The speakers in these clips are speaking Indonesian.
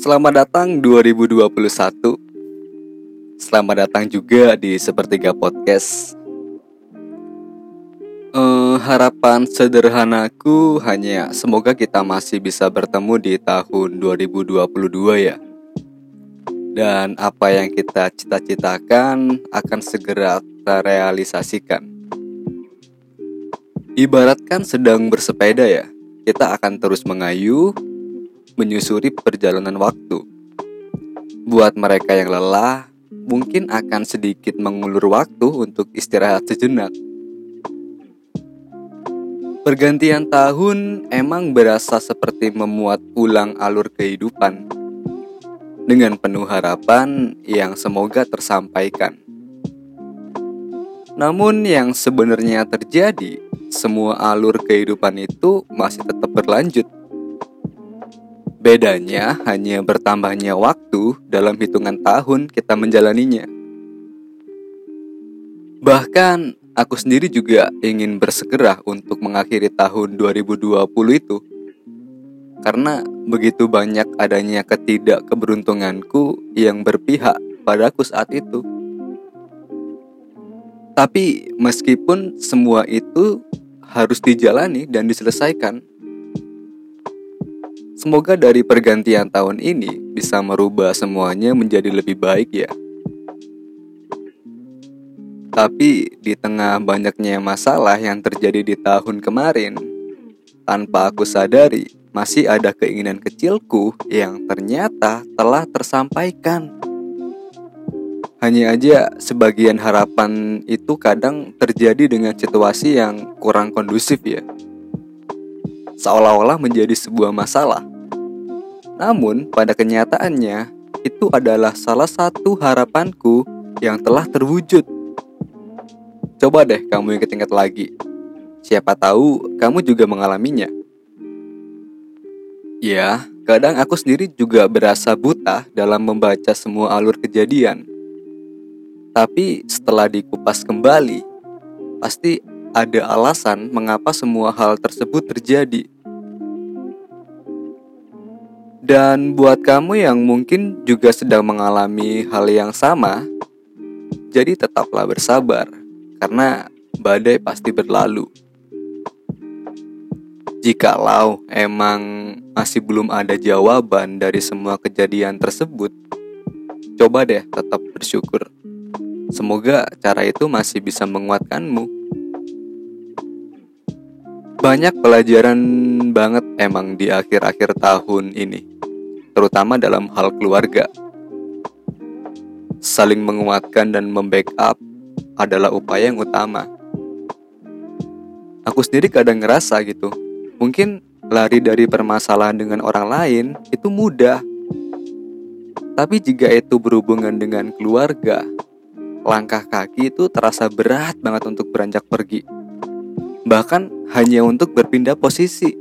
Selamat datang 2021 Selamat datang juga di Sepertiga Podcast. Uh, Harapan sederhanaku hanya semoga kita masih bisa bertemu di tahun 2022 ya. Dan apa yang kita cita-citakan akan segera terrealisasikan Ibaratkan sedang bersepeda ya Kita akan terus mengayuh menyusuri perjalanan waktu. Buat mereka yang lelah, mungkin akan sedikit mengulur waktu untuk istirahat sejenak. Pergantian tahun emang berasa seperti memuat ulang alur kehidupan dengan penuh harapan yang semoga tersampaikan. Namun, yang sebenarnya terjadi, semua alur kehidupan itu masih tetap berlanjut Bedanya hanya bertambahnya waktu dalam hitungan tahun kita menjalaninya. Bahkan aku sendiri juga ingin bersegera untuk mengakhiri tahun 2020 itu. Karena begitu banyak adanya ketidakkeberuntunganku yang berpihak padaku saat itu. Tapi meskipun semua itu harus dijalani dan diselesaikan, Semoga dari pergantian tahun ini bisa merubah semuanya menjadi lebih baik ya. Tapi di tengah banyaknya masalah yang terjadi di tahun kemarin, tanpa aku sadari, masih ada keinginan kecilku yang ternyata telah tersampaikan. Hanya aja sebagian harapan itu kadang terjadi dengan situasi yang kurang kondusif ya. Seolah-olah menjadi sebuah masalah namun, pada kenyataannya, itu adalah salah satu harapanku yang telah terwujud. Coba deh kamu ingat-ingat lagi. Siapa tahu kamu juga mengalaminya. Ya, kadang aku sendiri juga berasa buta dalam membaca semua alur kejadian. Tapi setelah dikupas kembali, pasti ada alasan mengapa semua hal tersebut terjadi. Dan buat kamu yang mungkin juga sedang mengalami hal yang sama, jadi tetaplah bersabar, karena badai pasti berlalu. Jikalau emang masih belum ada jawaban dari semua kejadian tersebut, coba deh tetap bersyukur. Semoga cara itu masih bisa menguatkanmu. Banyak pelajaran banget emang di akhir-akhir tahun ini terutama dalam hal keluarga. Saling menguatkan dan membackup adalah upaya yang utama. Aku sendiri kadang ngerasa gitu, mungkin lari dari permasalahan dengan orang lain itu mudah. Tapi jika itu berhubungan dengan keluarga, langkah kaki itu terasa berat banget untuk beranjak pergi. Bahkan hanya untuk berpindah posisi.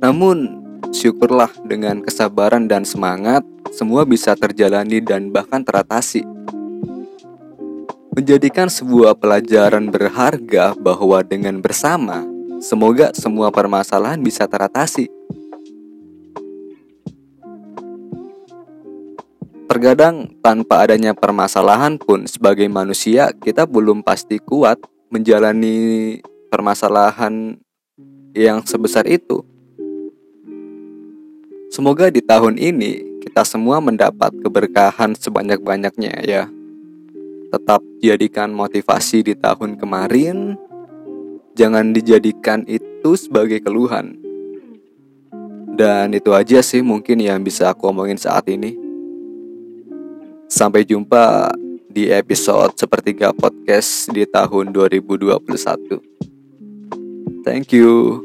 Namun, syukurlah dengan kesabaran dan semangat, semua bisa terjalani dan bahkan teratasi. Menjadikan sebuah pelajaran berharga bahwa dengan bersama, semoga semua permasalahan bisa teratasi. Terkadang tanpa adanya permasalahan pun sebagai manusia kita belum pasti kuat menjalani permasalahan yang sebesar itu. Semoga di tahun ini kita semua mendapat keberkahan sebanyak-banyaknya ya. Tetap jadikan motivasi di tahun kemarin. Jangan dijadikan itu sebagai keluhan. Dan itu aja sih mungkin yang bisa aku omongin saat ini. Sampai jumpa di episode sepertiga podcast di tahun 2021. Thank you.